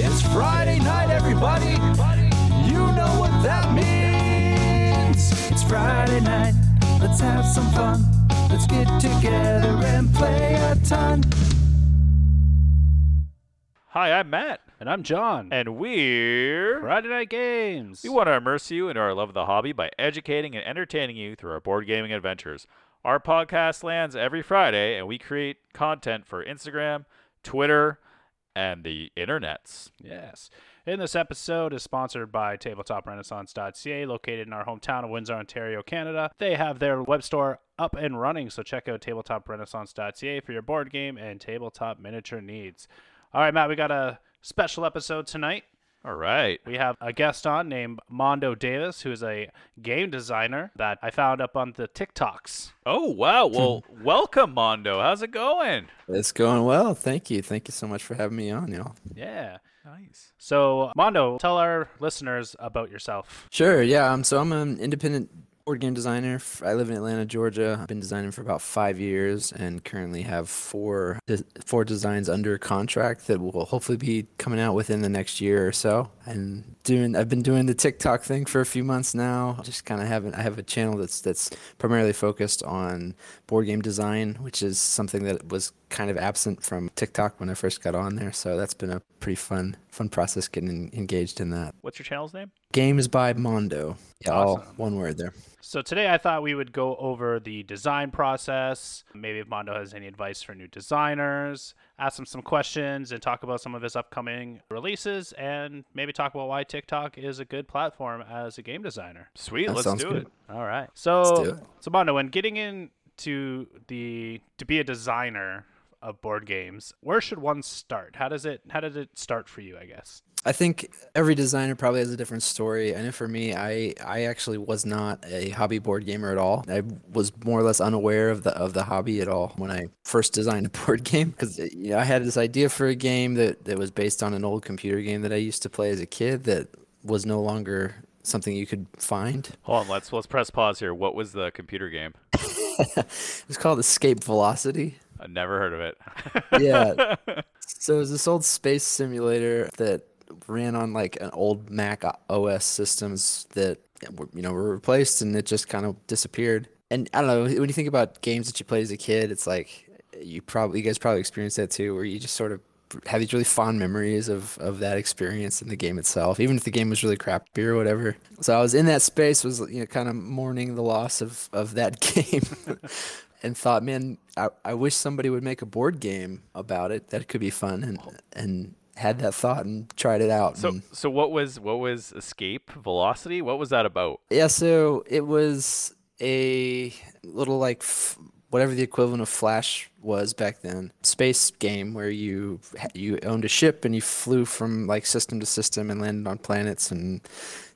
It's Friday night, everybody. You know what that means. It's Friday night. Let's have some fun. Let's get together and play a ton. Hi, I'm Matt, And I'm John. and we're. Friday Night Games. We want to immerse you into our love of the hobby by educating and entertaining you through our board gaming adventures. Our podcast lands every Friday, and we create content for Instagram, Twitter, and the internets. Yes. And this episode is sponsored by TabletopRenaissance.ca, located in our hometown of Windsor, Ontario, Canada. They have their web store up and running, so check out TabletopRenaissance.ca for your board game and tabletop miniature needs. All right, Matt, we got a special episode tonight. All right. We have a guest on named Mondo Davis, who is a game designer that I found up on the TikToks. Oh, wow. Well, welcome, Mondo. How's it going? It's going well. Thank you. Thank you so much for having me on, y'all. Yeah. Nice. So, Mondo, tell our listeners about yourself. Sure. Yeah. Um. So I'm an independent board game designer. I live in Atlanta, Georgia. I've been designing for about five years, and currently have four four designs under contract that will hopefully be coming out within the next year or so. And doing, I've been doing the TikTok thing for a few months now. Just kind of having, I have a channel that's that's primarily focused on board game design, which is something that was kind of absent from TikTok when I first got on there. So that's been a pretty fun fun process getting engaged in that. What's your channel's name? Games by Mondo. Yeah, all Awesome. one word there. So today I thought we would go over the design process, maybe if Mondo has any advice for new designers, ask him some questions and talk about some of his upcoming releases and maybe talk about why TikTok is a good platform as a game designer. Sweet. That let's do good. it. All right. So so Mondo, when getting into the to be a designer of board games, where should one start? How does it how did it start for you, I guess? I think every designer probably has a different story. I know for me, I I actually was not a hobby board gamer at all. I was more or less unaware of the of the hobby at all when I first designed a board game because you know, I had this idea for a game that that was based on an old computer game that I used to play as a kid that was no longer something you could find. Hold on. Let's let's press pause here. What was the computer game? It was called Escape Velocity. I've never heard of it. Yeah. so it was this old space simulator that ran on like an old Mac OS systems that were, you know were replaced and it just kind of disappeared. And I don't know when you think about games that you played as a kid, it's like you probably you guys probably experienced that too, where you just sort of have these really fond memories of, of that experience in the game itself, even if the game was really crappy or whatever. So I was in that space, was you know kind of mourning the loss of of that game, and thought, man, I, I wish somebody would make a board game about it. That could be fun, and and had that thought and tried it out. So so what was what was Escape Velocity? What was that about? yeah, so it was a little like f- whatever the equivalent of Flash was back then, space game where you you owned a ship and you flew from like system to system and landed on planets and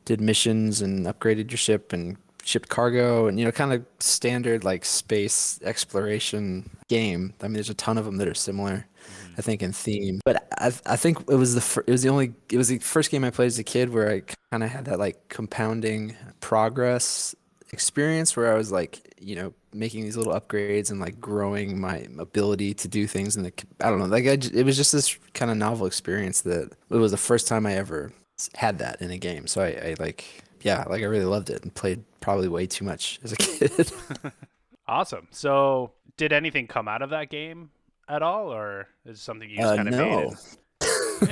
did missions and upgraded your ship and shipped cargo and you know kind of standard like space exploration game. I mean, there's a ton of them that are similar. Mm-hmm. I think in theme, but I I think it was the fir- it was the only it was the first game I played as a kid where I kind of had that like compounding progress experience where I was like you know making these little upgrades and like growing my ability to do things and the I don't know like I it was just this kind of novel experience that it was the first time I ever had that in a game so I, I like yeah like I really loved it and played probably way too much as a kid. Awesome. So, did anything come out of that game at all, or is it something you just Uh, kind of no. made?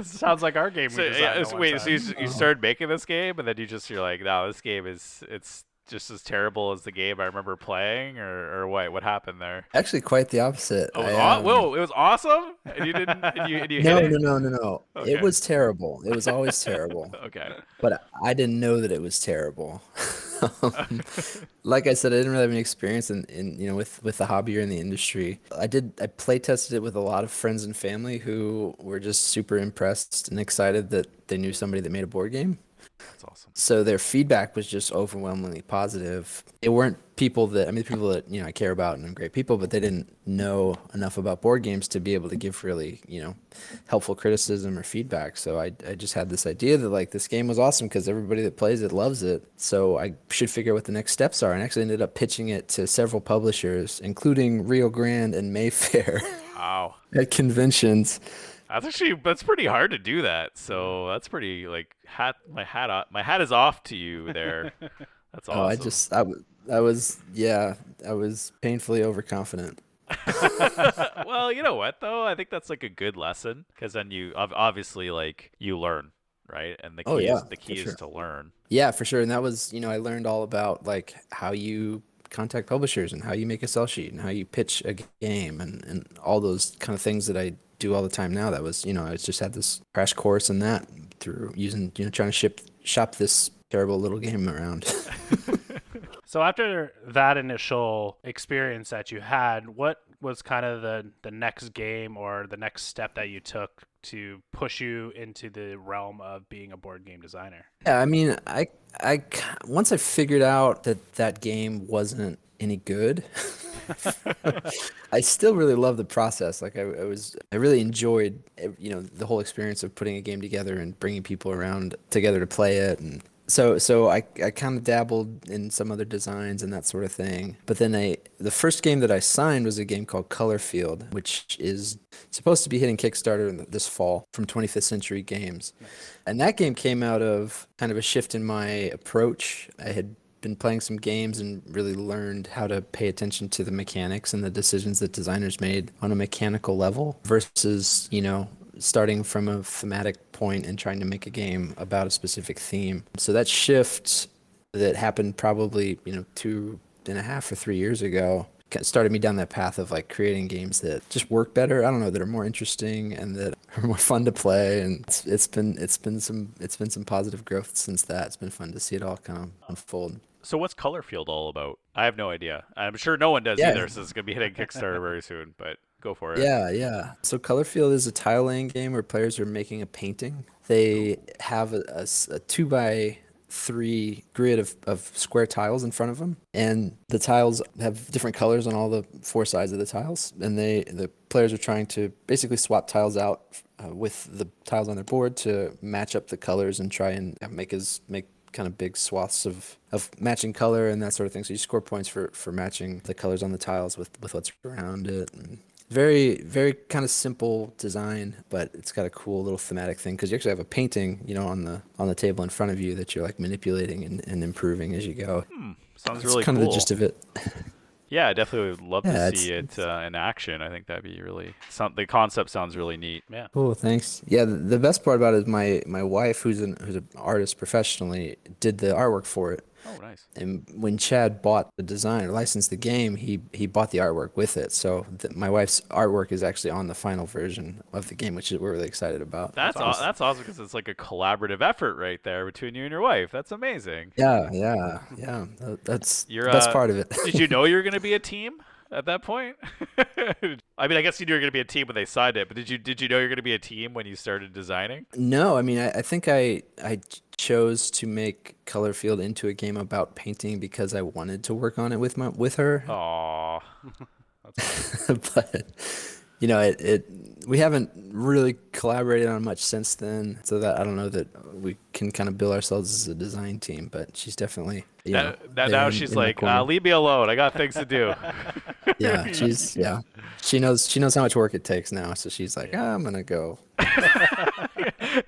It? Sounds like our game. So, we yeah, designed at so wait, so you, you started making this game, and then you just you're like, no, this game is it's just as terrible as the game I remember playing, or or what? What happened there? Actually, quite the opposite. Oh, I, um, whoa! It was awesome, and you didn't, and you, and you no, no, no, no, no. Okay. It was terrible. It was always terrible. Okay. but I didn't know that it was terrible. Um, like I said, I didn't really have any experience in, in you know with with the hobby or in the industry. I did I play tested it with a lot of friends and family who were just super impressed and excited that they knew somebody that made a board game. That's awesome. So their feedback was just overwhelmingly positive. It weren't people that I mean people that you know I care about and are great people, but they didn't know enough about board games to be able to give really you know helpful criticism or feedback. So I I just had this idea that like this game was awesome because everybody that plays it loves it. So I should figure out what the next steps are, and actually ended up pitching it to several publishers, including Rio Grande and Mayfair. Wow. at conventions That's actually that's pretty hard to do that. So mm-hmm. that's pretty like hat my hat off, my hat is off to you there. That's awesome. Oh, I just I, w- I was yeah, I was painfully overconfident. well, you know what though? I think that's like a good lesson because then you obviously like you learn, right? And the oh, key Oh, yeah, is the for key is sure. to learn. Yeah, for sure. And that was, you know, I learned all about like how you contact publishers and how you make a sell sheet and how you pitch a game and, and all those kind of things that I do all the time now. That was, you know, I just had this crash course in that through using, you know, trying to ship shop this terrible little game around. So after that initial experience that you had, what was kind of the the next game or the next step that you took to push you into the realm of being a board game designer? Yeah, I mean, I I once I figured out that that game wasn't any good, I still really love the process. Like I, I was, I really enjoyed, eh, you know, the whole experience of putting a game together and bringing people around together to play it. And so, so I, I kind of dabbled in some other designs and that sort of thing. But then I, the first game that I signed was a game called Color Field, which is supposed to be hitting Kickstarter this fall from 25th Century Games. And that game came out of kind of a shift in my approach. I had been playing some games and really learned how to pay attention to the mechanics and the decisions that designers made on a mechanical level versus, you know, starting from a thematic point and trying to make a game about a specific theme. So that shift that happened probably, you know, two and a half or three years ago started me down that path of like creating games that just work better. I don't know, that are more interesting and that are more fun to play. And it's, it's been it's been some it's been some positive growth since that. It's been fun to see it all kind of unfold. So what's Color Field all about? I have no idea. I'm sure no one does Yeah. either, so it's gonna be hitting Kickstarter very soon. But go for it. Yeah, yeah. So Color Field is a tile laying game where players are making a painting. They have a two by three grid of, of square tiles in front of them, and the tiles have different colors on all the four sides of the tiles. And they the players are trying to basically swap tiles out uh, with the tiles on their board to match up the colors and try and make as make kind of big swaths of, of matching color and that sort of thing. So you score points for, for matching the colors on the tiles with, with what's around it. And very, very kind of simple design, but it's got a cool little thematic thing because you actually have a painting, you know, on the on the table in front of you that you're like manipulating and, and improving as you go. Hmm. Sounds That's really kind cool. of the gist of it. Yeah, I definitely would love Yeah, to see it uh, in action. I think that'd be really. Some, the concept sounds really neat. Yeah. Cool, thanks. Yeah, the, the best part about it is my my wife, who's an who's an artist professionally, did the artwork for it. Oh, nice. And when Chad bought the design or licensed the game, he he bought the artwork with it. So th- my wife's artwork is actually on the final version of the game, which is, we're really excited about. That's That's aw- awesome. that's awesome because it's like a collaborative effort right there between you and your wife. That's amazing. Yeah, yeah, yeah. tha- That's You're, the best uh, part of it. Did you know you were going to be a team at that point? I mean, I guess you knew you were going to be a team when they signed it, but did you did you know you were going to be a team when you started designing? no, I mean, I, I think I I chose to make Color Field into a game about painting because I wanted to work on it with my with her. Aw. but you know, it, it we haven't really collaborated on much since then. So that I don't know that we can kind of bill ourselves as a design team. But she's definitely you know, Now, now, in- she's in like, uh, leave me alone. I got things to do. yeah, she's yeah, she knows she knows how much work it takes now. So she's like, "Ah, I'm gonna go.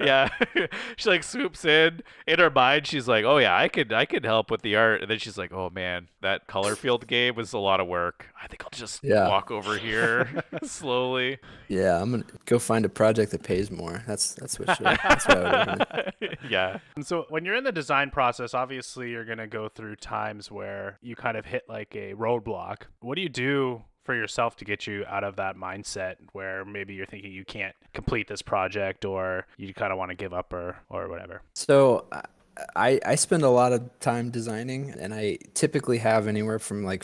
yeah. she like swoops in. In her mind, she's like, "Oh yeah, I could I could help with the art." And then she's like, "Oh man, that color field game was a lot of work. I think I'll just Yeah. walk over here slowly." Yeah, I'm gonna go find a project that pays more. That's that's what she, that's what I would recommend. yeah. And so when you're in the design process, obviously you're going to through times where you kind of hit like a roadblock. What do you do for yourself to get you out of that mindset where maybe you're thinking you can't complete this project or you kind of want to give up or or whatever? So I- I I spend a lot of time designing, and I typically have anywhere from like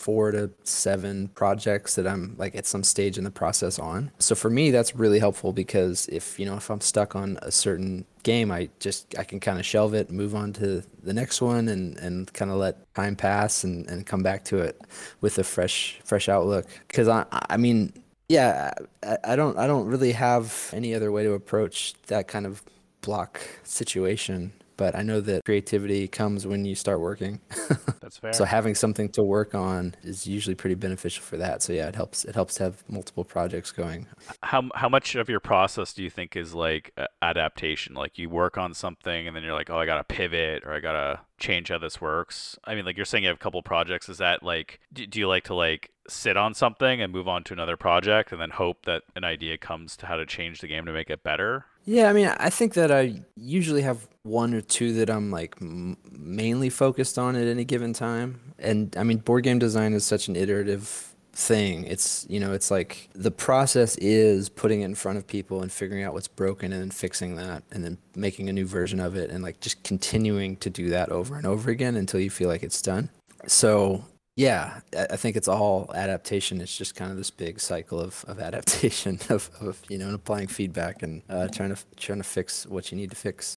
four to seven projects that I'm like at some stage in the process on. So for me, that's really helpful because if you know if I'm stuck on a certain game, I just I can kind of shelve it, move on to the next one, and and kind of let time pass and and come back to it with a fresh fresh outlook. Because I I mean. Yeah, I, I don't. I don't really have any other way to approach that kind of block situation. But I know that creativity comes when you start working. That's fair. So having something to work on is usually pretty beneficial for that. So yeah, it helps. It helps to have multiple projects going. How how much of your process do you think is like uh, adaptation? Like you work on something and then you're like, oh, I gotta pivot or I gotta change how this works. I mean, like you're saying you have a couple projects. Is that like, do, do you like to like sit on something and move on to another project and then hope that an idea comes to how to change the game to make it better? Yeah, I mean, I think that I usually have one or two that I'm like m- mainly focused on at any given time. And I mean, board game design is such an iterative thing. It's, you know, it's like the process is putting it in front of people and figuring out what's broken and then fixing that and then making a new version of it and like just continuing to do that over and over again until you feel like it's done. So yeah, I I think it's all adaptation. It's just kind of this big cycle of, of adaptation of, of you know and applying feedback and uh, trying to trying to fix what you need to fix.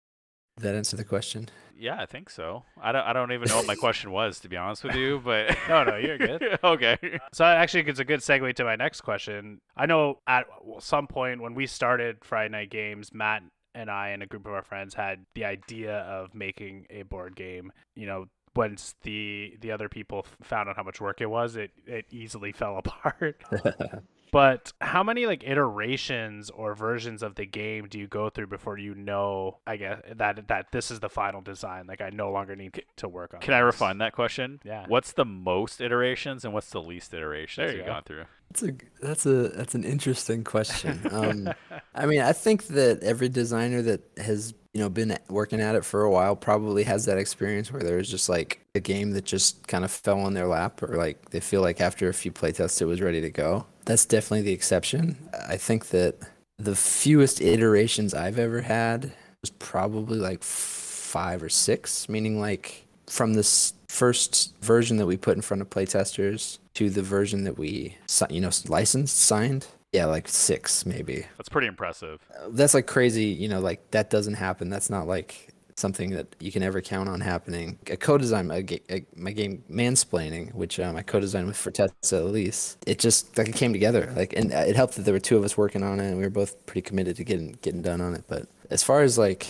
Did that answer the question? Yeah, I think so. I don't I don't even know what my question was to be honest with you, but No, no, you're good. okay. So actually, it's a good segue to my next question. I know at some point when we started Friday Night Games, Matt and I and a group of our friends had the idea of making a board game. You know, once the the other people found out how much work it was, it it easily fell apart. But how many like iterations or versions of the game do you go through before you know, I guess that that this is the final design? Like I no longer need to work on. Can I refine that question? Yeah. What's the most iterations and what's the least iterations There you you've go. gone through? That's a that's a that's an interesting question. Um, I mean, I think that every designer that has you know been working at it for a while probably has that experience where there's just like a game that just kind of fell on their lap, or like they feel like after a few playtests it was ready to go. That's definitely the exception. I think that the fewest iterations I've ever had was probably like five or six, meaning like from this first version that we put in front of playtesters to the version that we you know licensed signed yeah like six maybe. That's pretty impressive. Uh, that's like crazy you know like that doesn't happen. That's not like something that you can ever count on happening. A co-design a, ga- a, my game mansplaining which um, i co-designed with fortessa elise it just like it came together. Like and uh, it helped that there were two of us working on it and we were both pretty committed to getting getting done on it. But as far as like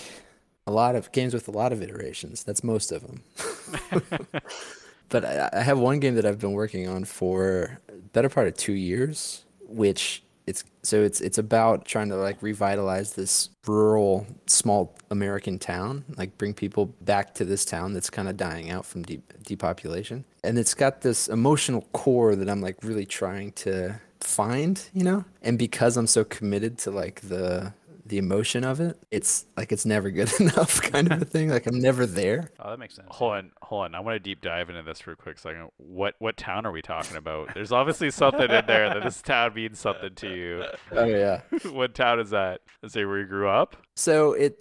a lot of games with a lot of iterations that's most of them. But I, I have one game that I've been working on for better part of two years, which it's so it's it's about trying to like revitalize this rural small American town, like bring people back to this town that's kind of dying out from de- depopulation, and it's got this emotional core that I'm like really trying to find, you know, and because I'm so committed to like the the emotion of it, it's like it's never good enough kind of a thing. Like I'm never there. Oh, that makes sense. Hold on, hold on. I want to deep dive into this for a quick second. What what town are we talking about? There's obviously something in there that this town means something to you. Oh yeah. what town is that? Is it where you grew up? So it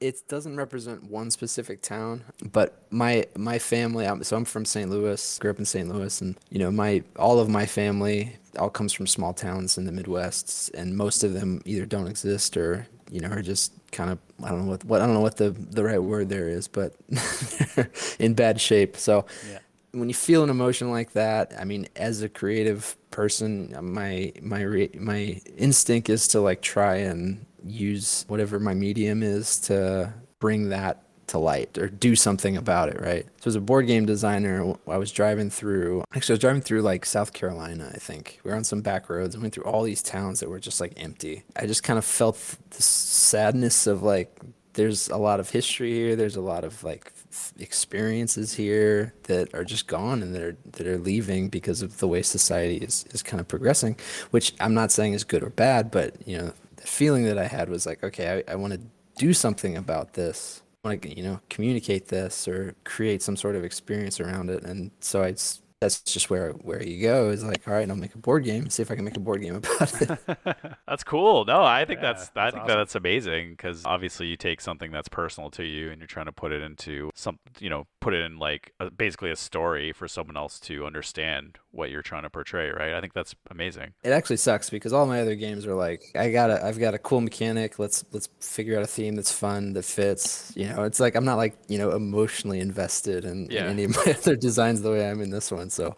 it doesn't represent one specific town, but my my family. I'm, so I'm from St. Louis. Grew up in St. Louis, and you know my all of my family all comes from small towns in the Midwest, and most of them either don't exist or you know are just kind of I don't know what, what I don't know what the the right word there is, but in bad shape. So Yeah. when you feel an emotion like that, I mean, as a creative person, my my re- my instinct is to like try and use whatever my medium is to bring that to light or do something about it, right? So as a board game designer, I was driving through actually I was driving through like South Carolina, I think. We were on some back roads and went through all these towns that were just like empty. I just kind of felt the sadness of like there's a lot of history here. There's a lot of like experiences here that are just gone and that are that are leaving because of the way society is is kind of progressing. Which I'm not saying is good or bad, but you know the feeling that I had was like, okay, I, I want to do something about this. I want to you know communicate this or create some sort of experience around it. And so I s- that's just where where you go is like, all right, I'll make a board game. See if I can make a board game about it. That's cool. No, I think Yeah, that's, I think awesome. that that's amazing because obviously you take something that's personal to you and you're trying to put it into some, you know, put it in like a, basically a story for someone else to understand what you're trying to portray, right? I think that's amazing. It actually sucks because all my other games are like I got a I've got a cool mechanic. Let's let's figure out a theme that's fun that fits. You know, it's like I'm not like you know emotionally invested in, Yeah. in any of my other designs the way I'm in this one. So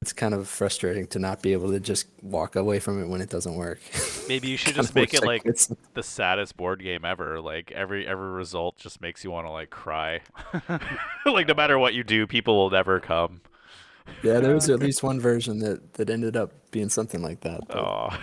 it's kind of frustrating to not be able to just walk away from it when it doesn't work. Maybe you should just make it like could. the saddest board game ever. Like every every result just makes you want to like cry. like no matter what you do, people will never come. Yeah, there was oh, at least one version that that ended up being something like that. but- Oh.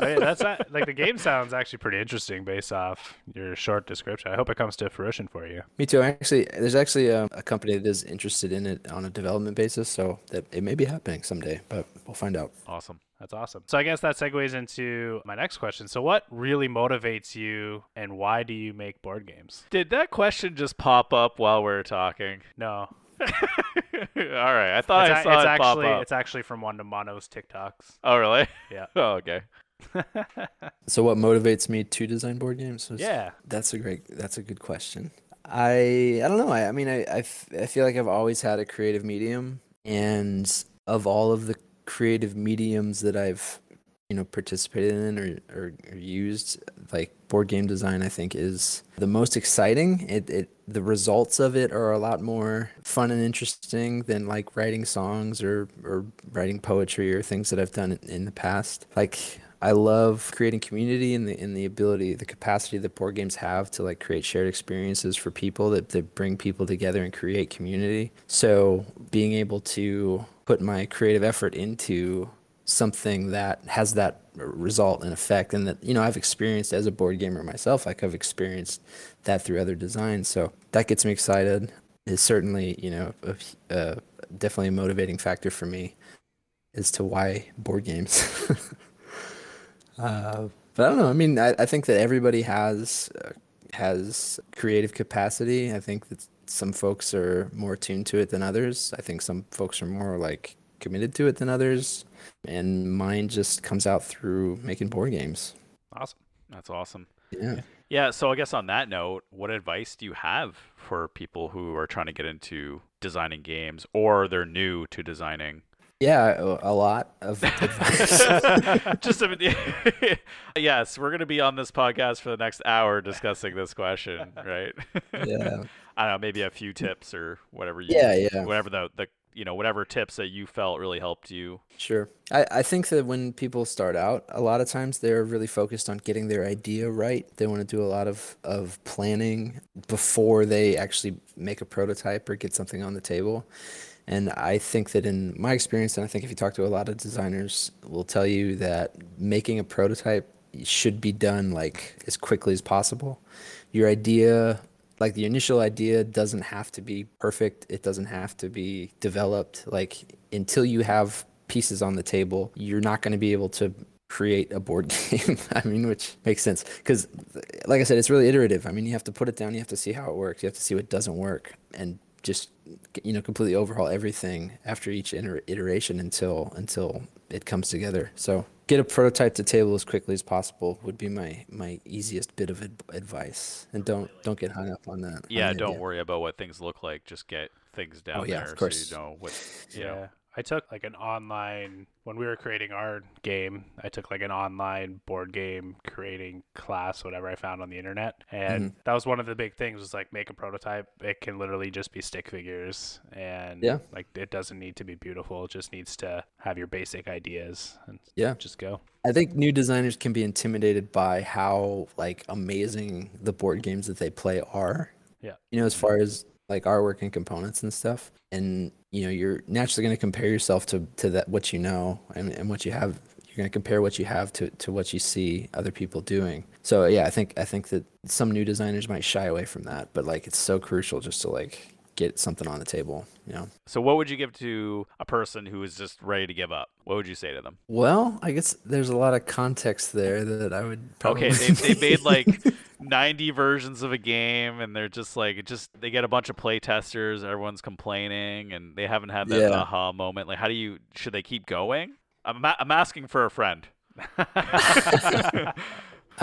Hey, that's not, like the game sounds actually pretty interesting based off your short description. I hope it comes to fruition for you. Me too. Actually, there's actually a, a company that is interested in it on a development basis, so that it may be happening someday, but we'll find out. awesome. That's awesome. So I guess that segues into my next question. So what really motivates you and why do you make board games? Did that question just pop up while we are talking? No. All right, I thought it's, I a- saw it's it actually pop up. it's actually from one of Mondo's TikToks. Oh, really? Yeah. Oh, okay. So, what motivates me to design board games? Was- Yeah. that's a great. That's a good question. I I don't know. I, I mean, I, I f- I feel like I've always had a creative medium, and of all of the creative mediums that I've you know participated in or, or, or used, like board game design, I think is the most exciting. It it the results of it are a lot more fun and interesting than like writing songs or or writing poetry or things that I've done in, the past. Like I love creating community and the and the ability, the capacity that board games have to like create shared experiences for people that, that bring people together and create community. So being able to put my creative effort into something that has that result and effect and that you know I've experienced as a board gamer myself like I've experienced that through other designs. So that gets me excited. Is certainly you know a, definitely a motivating factor for me as to why board games. Uh, but I don't know. I mean I, I think that everybody has uh, has creative capacity. I think that some folks are more attuned to it than others. I think some folks are more like committed to it than others and mine just comes out through making board games. Awesome. That's awesome. Yeah. Yeah, so I guess on that note, what advice do you have for people who are trying to get into designing games or they're new to designing? Yeah, a, lot of advice. Just a, yes, we're going to be on this podcast for the next hour discussing this question, right? yeah. I don't know, maybe a few tips or whatever you Yeah, yeah. whatever the the you know, whatever tips that you felt really helped you. Sure. I, I think that when people start out, a lot of times they're really focused on getting their idea right. They want to do a lot of, of planning before they actually make a prototype or get something on the table. And I think that in my experience, and I think if you talk to a lot of designers, will tell you that making a prototype should be done like as quickly as possible. Your idea like the initial idea doesn't have to be perfect. It doesn't have to be developed. Like until you have pieces on the table you're not going to be able to create a board game. I mean which makes sense. Because like i said it's really iterative. I mean you have to put it down. You have to see how it works. You have to see what doesn't work and just you know completely overhaul everything after each iteration until until it comes together. So get a prototype to table as quickly as possible would be my my easiest bit of ad- advice and don't don't get hung up on that Yeah, the don't idea. worry about what things look like. Just get things oh, down Oh, yeah, there of course. so you know what you Yeah. I took like an online when we were creating our game. I took like an online board game creating class, whatever I found on the internet, and mm-hmm. that was one of the big things. Was like make a prototype. It can literally just be stick figures, and Yeah. like it doesn't need to be beautiful. It just needs to have your basic ideas and Yeah. just go. I think new designers can be intimidated by how like amazing the board games that they play are. Yeah. You know, as far as like artwork and components and stuff. And you know, you're naturally going to compare yourself to to that what you know and, and what you have. You're going to compare what you have to to what you see other people doing. So yeah, I think I think that some new designers might shy away from that, but like it's so crucial just to like get something on the table, you know. So what would you give to a person who is just ready to give up? What would you say to them? Well, I guess there's a lot of context there that I would probably Okay, they they made like 90 versions of a game and they're just like just they get a bunch of play testers, everyone's complaining and they haven't had that Yeah. aha moment. Like how do you should they keep going? I'm I'm asking for a friend. I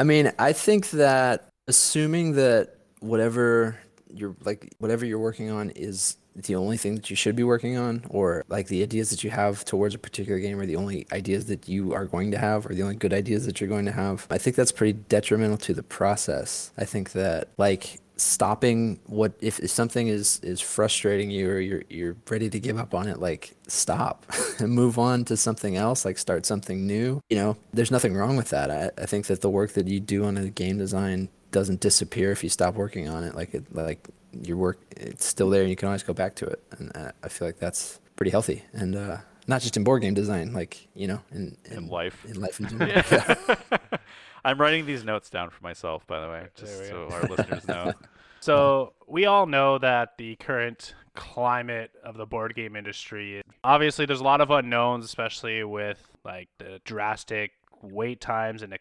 mean, I think that assuming that whatever you're like whatever you're working on is the only thing that you should be working on or like the ideas that you have towards a particular game are the only ideas that you are going to have or the only good ideas that you're going to have. I think that's pretty detrimental to the process. I think that like stopping what if, if something is is frustrating you or you're you're ready to give up on it like stop and move on to something else like start something new. You know there's nothing wrong with that. I, I think that the work that you do on a game design doesn't disappear if you stop working on it like it like your work it's still there and you can always go back to it and uh, i feel like that's pretty healthy and uh not just in board game design like you know in In life. in life in general yeah. I'm writing these notes down for myself, by the way, just so go. our listeners know. So we all know that the current climate of the board game industry, obviously, there's a lot of unknowns, especially with like the drastic wait times and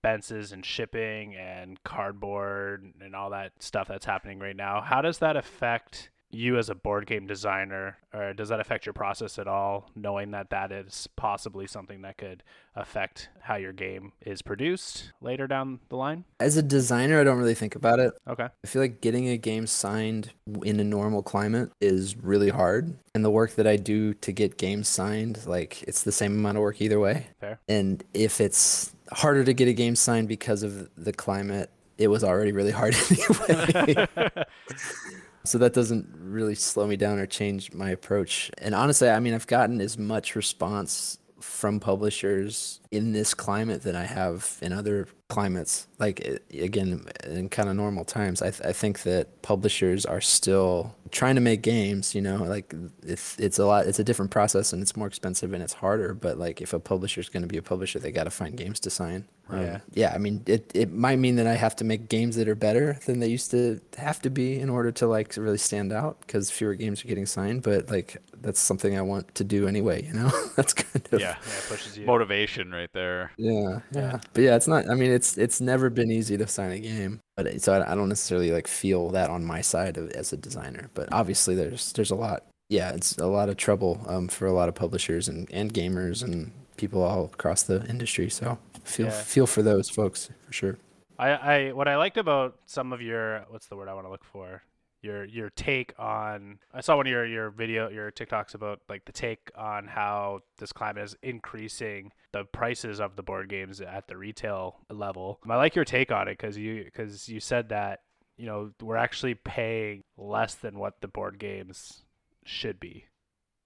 expenses and shipping and cardboard and all that stuff that's happening right now. How does that affect you as a board game designer, or does that affect your process at all, knowing that that is possibly something that could affect how your game is produced later down the line? as a designer i don't really think about it Okay. I feel like getting a game signed in a normal climate is really hard. And the work that I do to get games signed, like it's the same amount of work either way. Fair. And if it's harder to get a game signed because of the climate, it was already really hard anyway. so that doesn't really slow me down or change my approach. And honestly, I mean, I've gotten as much response from publishers in this climate than I have in other climates. Like again, in kind of normal times, I, th- I think that publishers are still trying to make games. You know, like it's it's a lot. It's a different process and it's more expensive and it's harder. But like if a publisher is going to be a publisher, they got to find games to sign. Um, Yeah. yeah. I mean, it it might mean that I have to make games that are better than they used to have to be in order to like really stand out because fewer games are getting signed. But like that's something I want to do anyway. You know, that's kind of yeah, Yeah, pushes you. motivation right there. yeah, yeah. But yeah, it's not. I mean, it's it's never been easy to sign a game. But it, so I, I don't necessarily like feel that on my side of, as a designer. But obviously, there's there's a lot. Yeah, it's a lot of trouble um, for a lot of publishers and, and gamers and people all across the industry. So feel Yeah. feel for those folks for sure. I, I what I liked about some of your what's the word I want to look for your your take on I saw one of your your video your TikToks about like the take on how this climate is increasing the prices of the board games at the retail level. I like your take on it because you because you said that you know we're actually paying less than what the board games should be.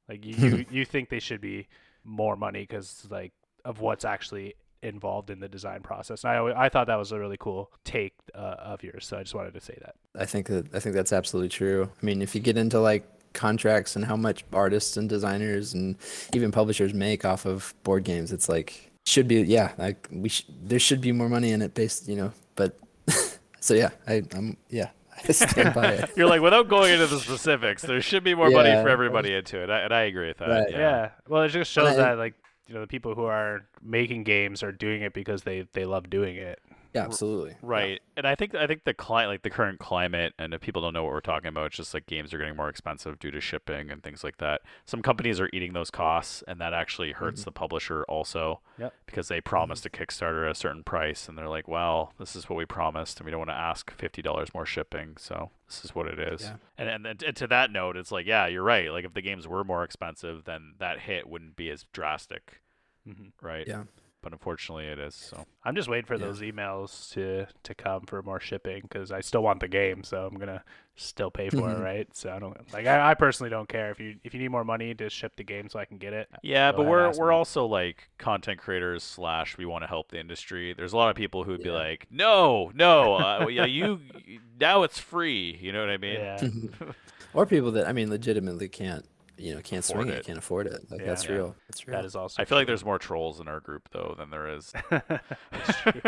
Like you hmm. you, you think they should be more money because like of what's actually involved in the design process. And I alwa- I thought that was a really cool take uh, of yours. So I just wanted to say that. I think that I think that's absolutely true. I mean, if you get into like contracts and how much artists and designers and even publishers make off of board games, it's like should be yeah, like we sh- there should be more money in it based, you know. But so yeah, I, I'm yeah, stand by it. You're like, without going into the specifics, there should be more money for everybody into it, I, and I agree with that. Right. Yeah. Yeah. Well, it just shows I- that like you know the people who are making games are doing it because they they love doing it. Yeah, absolutely. Right, and I think I think the cli- like the current climate, and if people don't know what we're talking about, it's just like games are getting more expensive due to shipping and things like that. Some companies are eating those costs, and that actually hurts the publisher also, Yep. because they promised a Kickstarter a certain price, and they're like, "Well, this is what we promised, and we don't want to ask fifty dollars more shipping, so this is what it is." Yeah. And, and and to that note, it's like, yeah, you're right. Like if the games were more expensive, then that hit wouldn't be as drastic, hmm right? Yeah. But unfortunately, it is. So I'm just waiting for Yeah. those emails to to come for more shipping because I still want the game, so I'm gonna still pay for it, right? So I don't like I, I personally don't care if you if you need more money to ship the game so I can get it. Yeah, but we're we're me. also like content creators slash we want to help the industry. There's a lot of people who'd be like, no, no, uh, yeah, you now it's free. You know what I mean? Yeah. or people that I mean legitimately can't you know can't Afford swing it. it. can't afford it. Like Yeah. that's Yeah. real. That's real. that is also. I feel like there's more trolls in our group though than there is. That's true.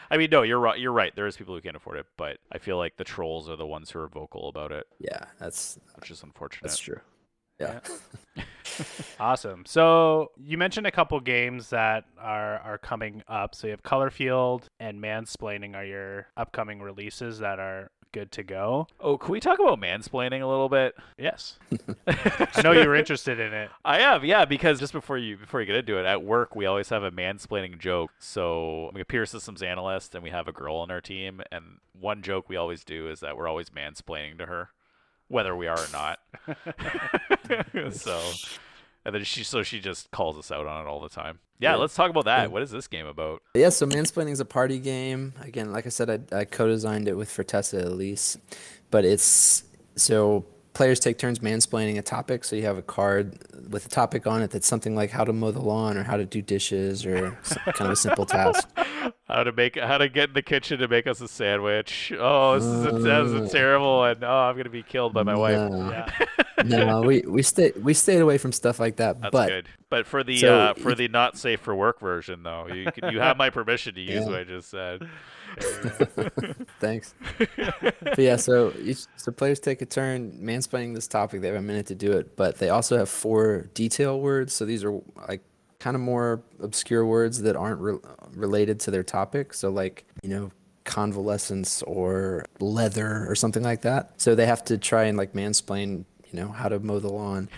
I mean, no, you're right. You're right. There is people who can't afford it, but I feel like the trolls are the ones who are vocal about it, yeah, that's which is unfortunate. that's true. Yeah. Awesome. So you mentioned a couple games that are are coming up. So you have Color Field and Mansplaining are your upcoming releases that are good to go. Oh, can we talk about mansplaining a little bit? Yes. I know you were interested in it. I am, yeah, because just before you before you get into it, at work we always have a mansplaining joke. So I'm a peer systems analyst, and we have a girl on our team, and one joke we always do is that we're always mansplaining to her, whether we are or not. so, and then she so she just calls us out on it all the time. Yeah, Yeah. let's talk about that. Yeah. What is this game about? Yeah, so Mansplaining is a party game. Again, like I said, I, I co-designed it with Fortessa Elise, but it's so players take turns mansplaining a topic. So you have a card with a topic on it that's something like how to mow the lawn or how to do dishes or kind of a simple task. How to make how to get in the kitchen to make us a sandwich? Oh, this is a, this is a terrible, and oh, I'm gonna be killed by my wife. No, Yeah. no, we we stayed we stayed away from stuff like that. That's but good. But for the so uh, for the not safe for work version, though, you you have my permission to use Yeah. what I just said. Thanks. but yeah, so each, so players take a turn mansplaining this topic. They have a minute to do it, but they also have four detail words. So these are like kind of more obscure words that aren't re- related to their topic. So like you know convalescence or leather or something like that. So they have to try and like mansplain you know how to mow the lawn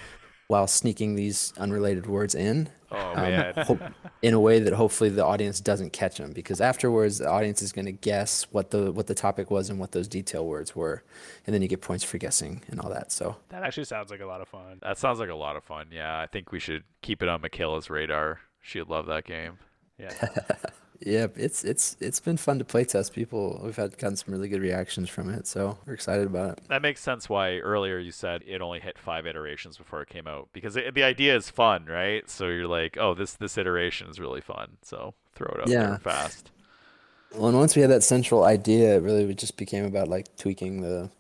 while sneaking these unrelated words in Oh um, man, ho- in a way that hopefully the audience doesn't catch them because afterwards the audience is going to guess what the what the topic was and what those detail words were and then you get points for guessing and all that so That actually sounds like a lot of fun. that sounds like a lot of fun. Yeah, I think we should keep it on Michaela's radar. She'd love that game. Yeah. yeah it's it's it's been fun to play test people we've had gotten some really good reactions from it so we're excited about it That makes sense why earlier you said it only hit five iterations before it came out because it, the idea is fun, right? So you're like, oh, this this iteration is really fun. So throw it out Yeah. there fast. well and once we had that central idea it really just became about like tweaking the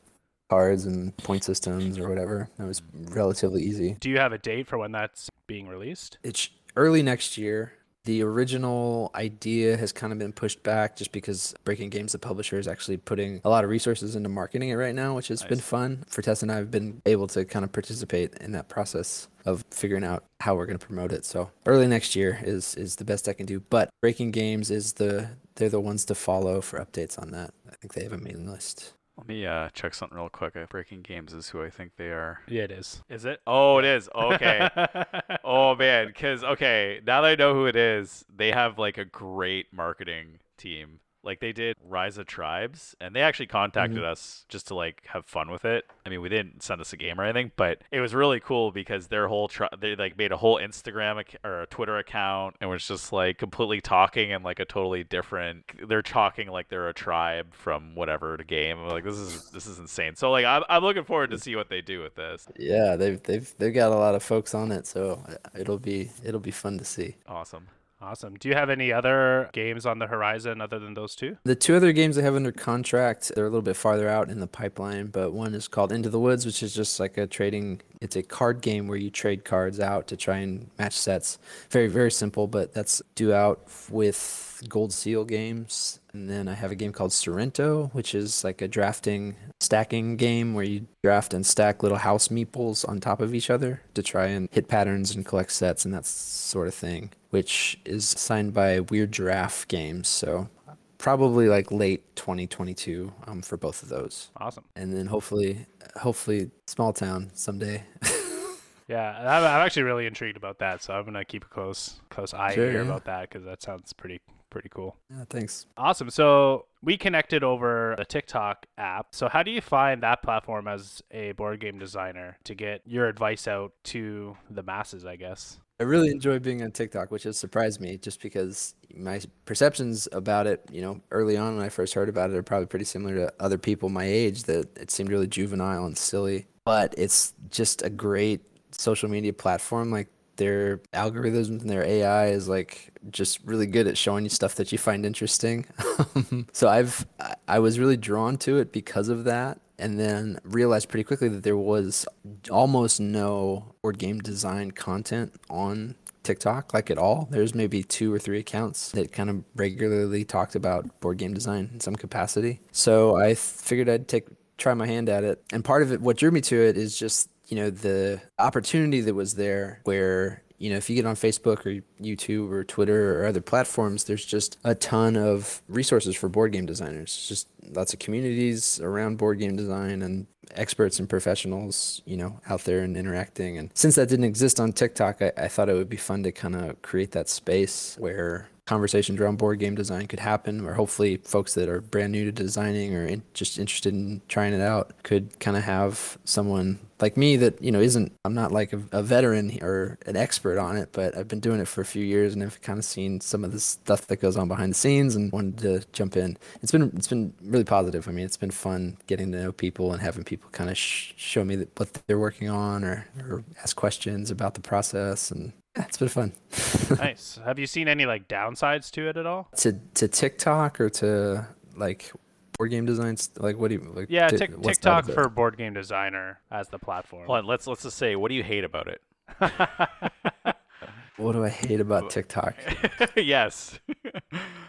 cards and point systems or whatever it was relatively easy Do you have a date for when that's being released? it's early next year. The original idea has kind of been pushed back just because Breaking Games, the publisher, is actually putting a lot of resources into marketing it right now, which has been fun. Fortessa and I have been able to kind of participate in that process of figuring out how we're going to promote it. So early next year is is the best I can do. But Breaking Games is the they're the ones to follow for updates on that. I think they have a mailing list. Let me uh, check something real quick. Uh, Breaking Games is who I think they are. Yeah, it is. Is it? Oh, it is. Okay. oh man, because okay, now that I know who it is, they have like a great marketing team. Like they did Rise of Tribes, and they actually contacted us just to like have fun with it. I mean, we didn't send us a game or anything, but it was really cool because their whole tri- they like made a whole Instagram ac- or a Twitter account, and was just like completely talking and like a totally different. They're talking like they're a tribe from whatever the game. I'm like this is this is insane. So like I'm I'm looking forward to see what they do with this. Yeah, they've they've they've got a lot of folks on it, so uh, it'll be it'll be fun to see. Awesome. Awesome. Do you have any other games on the horizon other than those two? The two other games I have under contract, they're a little bit farther out in the pipeline, but one is called Into the Woods, which is just like a trading it's a card game where you trade cards out to try and match sets. Very, very simple, but that's due out with Gold Seal games. And then I have a game called Sorrento, which is like a drafting stacking game where you draft and stack little house meeples on top of each other to try and hit patterns and collect sets and that sort of thing, which is signed by Weird Giraffe Games. So probably like late 2022 um, for both of those Awesome. and then hopefully hopefully small town someday Yeah, I'm, I'm actually really intrigued about that, so I'm gonna keep a close close eye Sure, here yeah. about that because that sounds pretty pretty cool. yeah thanks Awesome. So we connected over the TikTok app. So how do you find that platform as a board game designer to get your advice out to the masses? I guess. i really enjoy being on tiktok which has surprised me just because my perceptions about it you know early on when i first heard about it are probably pretty similar to other people my age that it seemed really juvenile and silly but it's just a great social media platform like their algorithms and their AI is like just really good at showing you stuff that you find interesting. so I've I- was really drawn to it because of that and then realized pretty quickly that there was almost no board game design content on TikTok like at all. There's maybe two or three accounts that kind of regularly talked about board game design in some capacity. So I figured I'd take try my hand at it. And part of it what drew me to it is just you know the opportunity that was there where you know, if you get on Facebook or YouTube or Twitter or other platforms, there's just a ton of resources for board game designers. Just lots of communities around board game design and experts and professionals, you know, out there and interacting. And since that didn't exist on TikTok, I, I thought it would be fun to kind of create that space where conversations around board game design could happen, or hopefully folks that are brand new to designing or in, just interested in trying it out could kind of have someone like me that you know isn't I'm not like a, a, veteran or an expert on it, but I've been doing it for a few years and I've kind of seen some of the stuff that goes on behind the scenes and wanted to jump in. It's been it's been really positive. I mean, it's been fun getting to know people and having people kind of sh- show me what they're working on or or ask questions about the process and yeah, it's been fun. nice. Have you seen any like downsides to it at all? To to TikTok or to like board game designs? Like what do you like? Yeah, tic- TikTok for board game designer as the platform. Hold on, let's let's just say, what do you hate about it? what do I hate about TikTok? yes.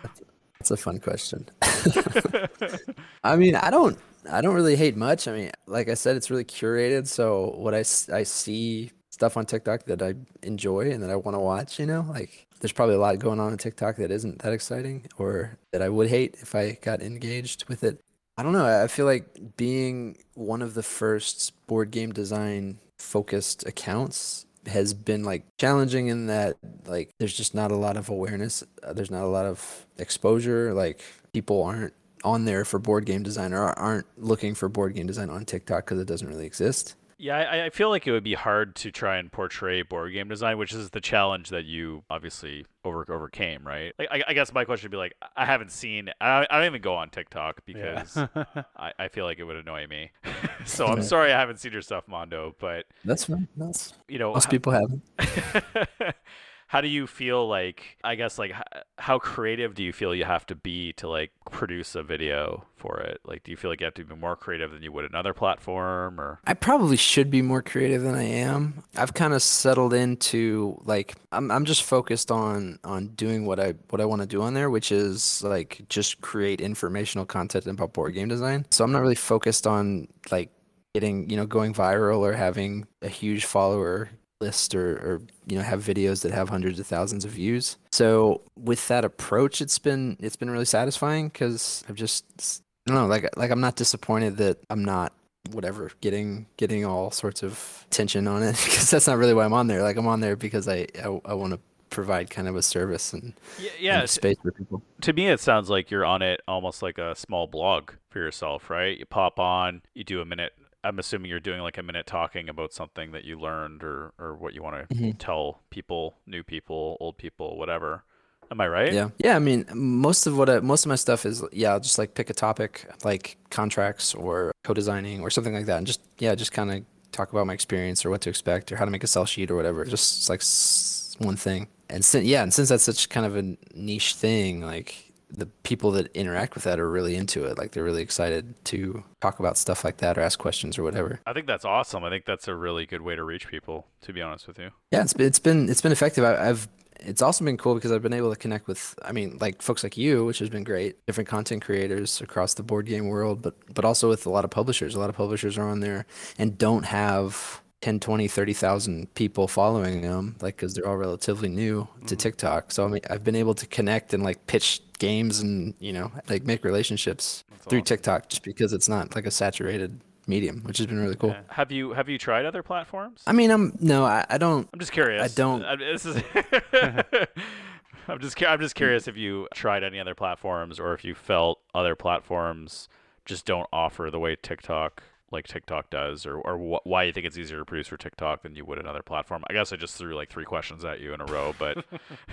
That's, that's a fun question. I mean, I don't I don't really hate much. I mean, like I said, it's really curated. So what I, I see stuff on TikTok that I enjoy and that I want to watch, you know? Like there's probably a lot going on on TikTok that isn't that exciting or that I would hate if I got engaged with it. I don't know. I feel like being one of the first board game design focused accounts has been like challenging in that like there's just not a lot of awareness, uh, there's not a lot of exposure, like people aren't on there for board game design or aren't looking for board game design on TikTok because it doesn't really exist. Yeah, I, I, feel like it would be hard to try and portray board game design, which is the challenge that you obviously over overcame, right? Like, I, I guess my question would be like, I haven't seen, I, I don't even go on TikTok because yeah. I, I feel like it would annoy me. so I'm sorry I haven't seen your stuff, Mondo, but that's fine. That's you know, most people haven't how do you feel like i guess like how creative do you feel you have to be to like produce a video for it? Like do you feel like you have to be more creative than you would another platform or? I probably should be more creative than i am. I've kind of settled into like i'm, I'm just focused on on doing what i what i want to do on there which is like just create informational content about board game design. So i'm not really focused on like getting you know going viral or having a huge follower list or, or you know have videos that have hundreds of thousands of views. So with that approach it's been it's been really satisfying because i've just i don't know like like i'm not disappointed that i'm not whatever getting getting all sorts of attention on it because that's not really why i'm on there. Like i'm on there because i i, I want to provide kind of a service and yeah, yeah and space for people. to me it sounds like you're on it almost like a small blog for yourself right? You pop on you do a minute I'm assuming you're doing like a minute talking about something that you learned or or what you want to mm-hmm. tell people, new people, old people, whatever. Am I right? Yeah. Yeah. I mean, most of what I, most of my stuff is yeah, I'll just like pick a topic like contracts or co-designing or something like that, and just yeah, just kind of talk about my experience or what to expect or how to make a sell sheet or whatever. Just like one thing. And since yeah, and since that's such kind of a niche thing, like the people that interact with that are really into it. Like they're really excited to talk about stuff like that or ask questions or whatever. I think that's awesome. I think that's a really good way to reach people. To be honest with you. Yeah, it's been it's been it's been effective. I, have it's also been cool because I've been able to connect with I mean like folks like you, which has been great. Different content creators across the board game world, but but also with a lot of publishers. A lot of publishers are on there and don't have 10 20 30,000 people following them like cuz they're all relatively new to mm-hmm. TikTok. So I mean I've been able to connect and like pitch games and, you know, like make relationships That's through awesome. TikTok just because it's not like a saturated medium, which has been really cool. Yeah. Have you have you tried other platforms? I mean, I'm no, I, I don't I'm just curious. I don't I, this is I'm just I'm just curious if you tried any other platforms or if you felt other platforms just don't offer the way TikTok like TikTok does, or or wh- why you think it's easier to produce for TikTok than you would another platform. I guess I just threw like three questions at you in a row, but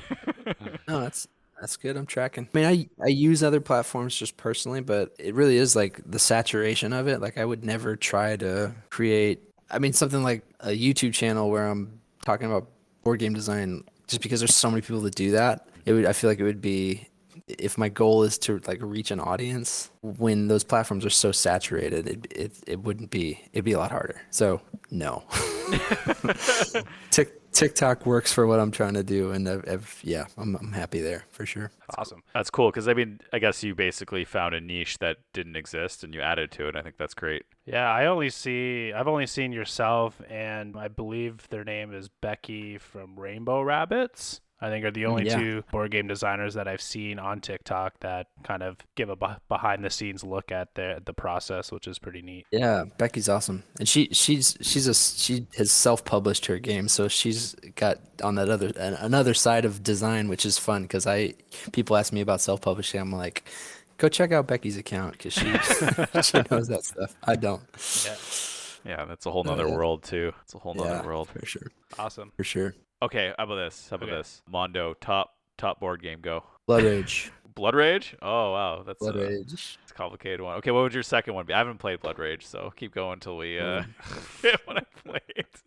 no, that's that's good. I'm tracking. I mean, I I use other platforms just personally, but it really is like the saturation of it. Like I would never try to create. I mean, something like a YouTube channel where I'm talking about board game design, just because there's so many people that do that. It would. I feel like it would be if my goal is to like reach an audience when those platforms are so saturated it, it, it wouldn't be it'd be a lot harder so no TikTok works for what I'm trying to do, and I've, I've, yeah, I'm I'm happy there for sure. Awesome. That's cool because I mean, I guess you basically found a niche that didn't exist and you added to it. I think that's great. Yeah, I only see I've only seen yourself and I believe their name is Becky from Rainbow Rabbits. I think are the only yeah. two board game designers that I've seen on TikTok that kind of give a behind the scenes look at the the process, which is pretty neat. Yeah, Becky's awesome, and she she's she's a she has self published her game, so she's got on that other another side of design, which is fun because I people ask me about self publishing, I'm like. Go check out Becky's account because she she knows that stuff. I don't. Yeah, Yeah, that's a whole oh, nother yeah. world too. It's a whole nother Yeah, world. for sure, Awesome. for sure. Okay, how about this? How about Okay. this? Mondo top top board game go. Blood Rage, Blood Rage? Oh wow, that's Blood a, Rage. it's a complicated one. Okay, what would your second one be? I haven't played Blood Rage, so keep going until we uh when I play it.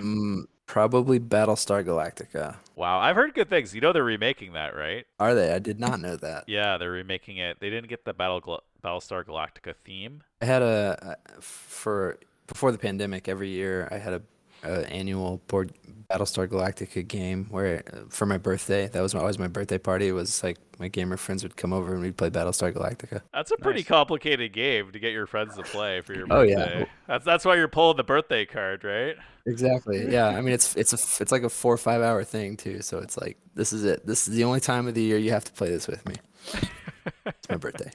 Mm, probably Battlestar Galactica. wow, I've heard good things. You know they're remaking that, right? Are they? I did not know that. Yeah, they're remaking it. They didn't get the Battle Gla- Battlestar Galactica theme. I had a uh, for before the pandemic. Every year, I had a, a annual board Battlestar Galactica game where uh, for my birthday. That was always my birthday party. It was like my gamer friends would come over and we'd play Battlestar Galactica. That's a pretty Nice. complicated game to get your friends to play for your birthday. Oh, yeah. That's that's why you're pulling the birthday card, right? Exactly. Yeah. I mean, it's it's a f- it's like a four or five hour thing too. So it's like this is it. This is the only time of the year you have to play this with me. It's my birthday.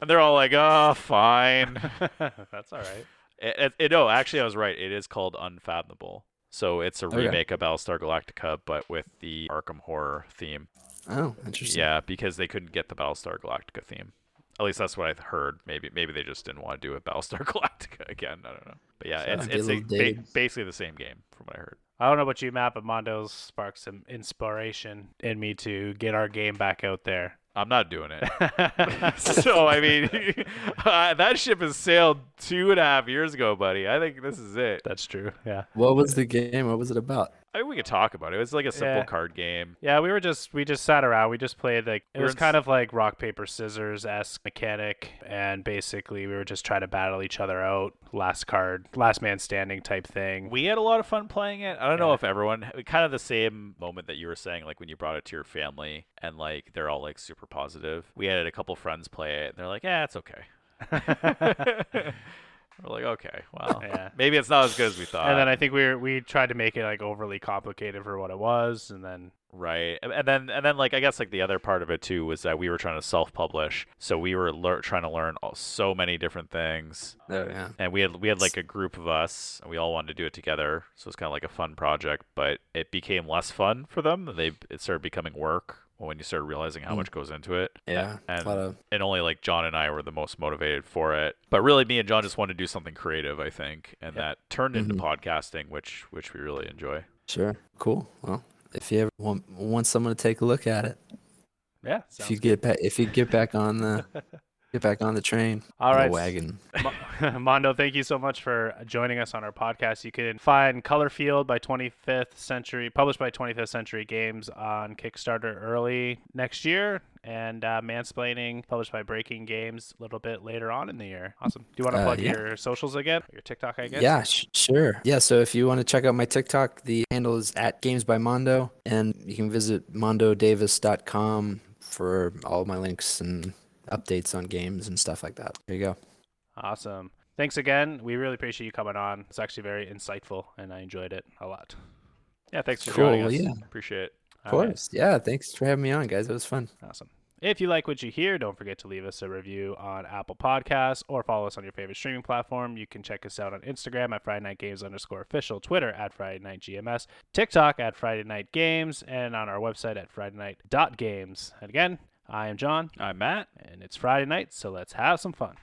And they're all like, "Oh, fine." That's all right. It, it, it- no, actually, I was right. It is called Unfathomable. So it's a Okay. remake of Battlestar Galactica, but with the Arkham Horror theme. Oh, interesting. Yeah, because they couldn't get the Battlestar Galactica theme. At least that's what I've heard. Maybe maybe they just didn't want to do a Battlestar Galactica again. I don't know. But yeah, So it's might be a it's a, ba- basically the same game from what I heard. I don't know about you, Matt, but Mondo's sparked some inspiration in me to get our game back out there. I'm not doing it. so I mean, uh, that ship has sailed two and a half years ago, buddy. I think this is it. That's true. Yeah. What was the game? What was it about? I think we could talk about it. It was like a simple Yeah. card game. Yeah, we were just we just sat around. We just played like it We was kind s- of like rock paper scissors esque mechanic, and basically we were just trying to battle each other out, last card, last man standing type thing. We had a lot of fun playing it. I don't know if everyone kind of the same moment that you were saying, like when you brought it to your family and like they're all like super positive. We had a couple friends play it and they're like, "Yeah, it's okay." we're like, "Okay, well, Yeah. maybe it's not as good as we thought." and then I think we were, we tried to make it like overly complicated for what it was, and then Right, and and then and then like I guess like the other part of it too was that we were trying to self-publish, so we were lear- trying to learn all, so many different things, Oh yeah. and we had we had like a group of us, and we all wanted to do it together, so it's kind of like a fun project, but it became less fun for them. They it started becoming work when you start realizing how Mm. much goes into it, Yeah. and of and only like John and I were the most motivated for it. But really, me and John just wanted to do something creative, I think, and that turned into Mhm. podcasting, which which we really enjoy. sure. Cool. Well, if you ever want want someone to take a look at it, yeah. if you get back if you get back on the get back on the train, All right, wagon. Mondo, thank you so much for joining us on our podcast. You can find Color Field by 25th Century, published by 25th Century Games on Kickstarter early next year, and uh, Mansplaining, published by Breaking Games, a little bit later on in the year. Awesome. Do you want to Uh, plug yeah. your socials again? Your TikTok, I guess? Yeah, sh- sure. Yeah, so if you want to check out my TikTok, the handle is at Games by Mondo, and you can visit mondodavis.com for all my links and updates on games and stuff like that. There you go. Awesome. Thanks again. We really appreciate you coming on. It's actually very insightful, and I enjoyed it a lot. Yeah, thanks for Cool, joining us. yeah. Appreciate it. Of All right. course. Yeah, thanks for having me on, guys. It was fun. Awesome. If you like what you hear, don't forget to leave us a review on Apple Podcasts or follow us on your favorite streaming platform. You can check us out on Instagram at Friday Night Games underscore official, Twitter at Friday Night GMS, TikTok at Friday Night Games, and on our website at Friday Night Games. And again, I am John, I'm Matt. and it's Friday night, so let's have some fun.